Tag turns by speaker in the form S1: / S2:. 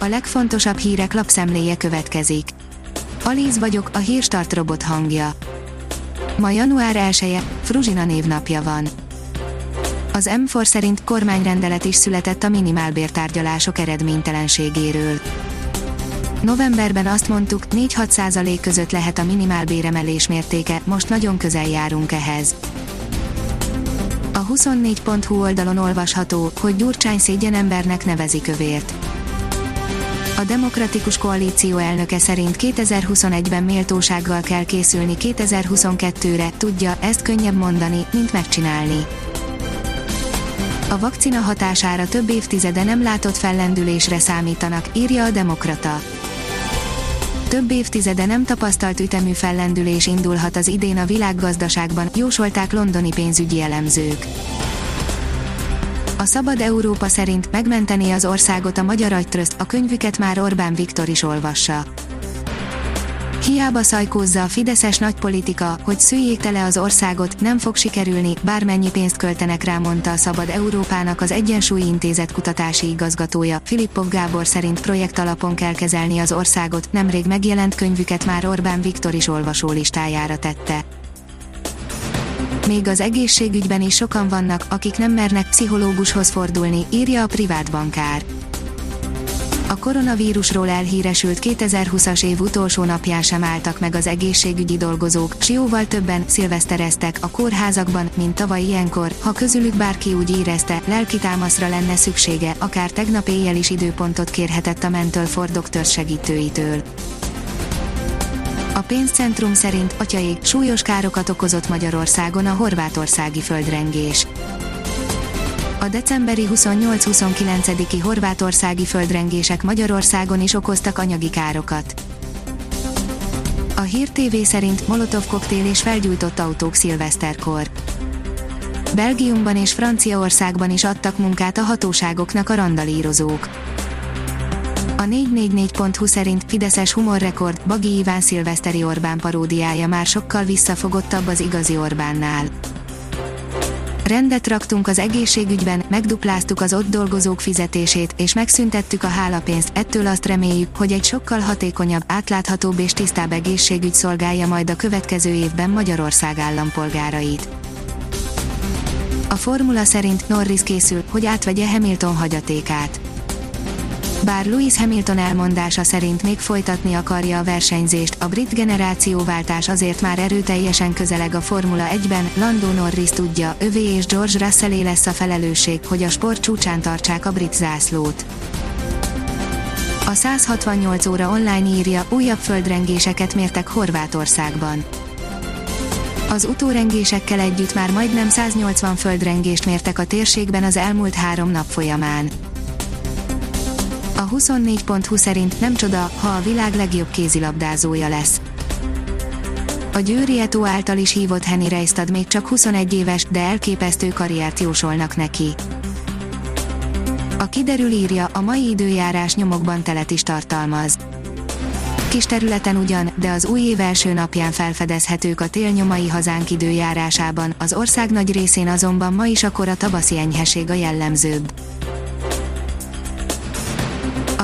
S1: a legfontosabb hírek lapszemléje következik. Alíz vagyok, a hírstart robot hangja. Ma január 1 -e, Fruzsina névnapja van. Az M4 szerint kormányrendelet is született a minimálbértárgyalások eredménytelenségéről. Novemberben azt mondtuk, 4-6 százalék között lehet a minimálbéremelés mértéke, most nagyon közel járunk ehhez. A 24.hu oldalon olvasható, hogy Gyurcsány szégyen embernek nevezik övért. A Demokratikus Koalíció elnöke szerint 2021-ben méltósággal kell készülni 2022-re, tudja, ezt könnyebb mondani, mint megcsinálni. A vakcina hatására több évtizede nem látott fellendülésre számítanak, írja a Demokrata. Több évtizede nem tapasztalt ütemű fellendülés indulhat az idén a világgazdaságban, jósolták londoni pénzügyi elemzők. A Szabad Európa szerint megmenteni az országot a Magyar Agytrözt, a könyvüket már Orbán Viktor is olvassa. Hiába szajkózza a fideszes nagypolitika, hogy szüljék tele az országot, nem fog sikerülni, bármennyi pénzt költenek rá, mondta a Szabad Európának az Egyensúlyi Intézet kutatási igazgatója. Filippov Gábor szerint projekt alapon kell kezelni az országot, nemrég megjelent könyvüket már Orbán Viktor is olvasó listájára tette. Még az egészségügyben is sokan vannak, akik nem mernek pszichológushoz fordulni, írja a privát bankár. A koronavírusról elhíresült 2020-as év utolsó napján sem álltak meg az egészségügyi dolgozók, s jóval többen szilvesztereztek a kórházakban, mint tavaly ilyenkor, ha közülük bárki úgy érezte, lelki támaszra lenne szüksége, akár tegnap éjjel is időpontot kérhetett a Mental for Doctors segítőitől. A pénzcentrum szerint atyaik súlyos károkat okozott Magyarországon a horvátországi földrengés. A decemberi 28-29-i horvátországi földrengések Magyarországon is okoztak anyagi károkat. A Hír TV szerint Molotov koktél és felgyújtott autók szilveszterkor. Belgiumban és Franciaországban is adtak munkát a hatóságoknak a randalírozók. A 444.hu szerint Fideszes humorrekord Bagi Iván szilveszteri Orbán paródiája már sokkal visszafogottabb az igazi Orbánnál. Rendet raktunk az egészségügyben, megdupláztuk az ott dolgozók fizetését, és megszüntettük a hálapénzt, ettől azt reméljük, hogy egy sokkal hatékonyabb, átláthatóbb és tisztább egészségügy szolgálja majd a következő évben Magyarország állampolgárait. A formula szerint Norris készül, hogy átvegye Hamilton hagyatékát. Bár Lewis Hamilton elmondása szerint még folytatni akarja a versenyzést, a brit generációváltás azért már erőteljesen közeleg a Formula 1-ben, Lando Norris tudja, övé és George Russellé lesz a felelősség, hogy a sport csúcsán tartsák a brit zászlót. A 168 óra online írja, újabb földrengéseket mértek Horvátországban. Az utórengésekkel együtt már majdnem 180 földrengést mértek a térségben az elmúlt három nap folyamán. A 24.20 szerint nem csoda, ha a világ legjobb kézilabdázója lesz. A Győri Eto által is hívott Henny Reistad még csak 21 éves, de elképesztő karriert jósolnak neki. A kiderül írja, a mai időjárás nyomokban telet is tartalmaz. Kis területen ugyan, de az új év első napján felfedezhetők a télnyomai hazánk időjárásában, az ország nagy részén azonban ma is akkor a tavaszi enyheség a jellemzőbb.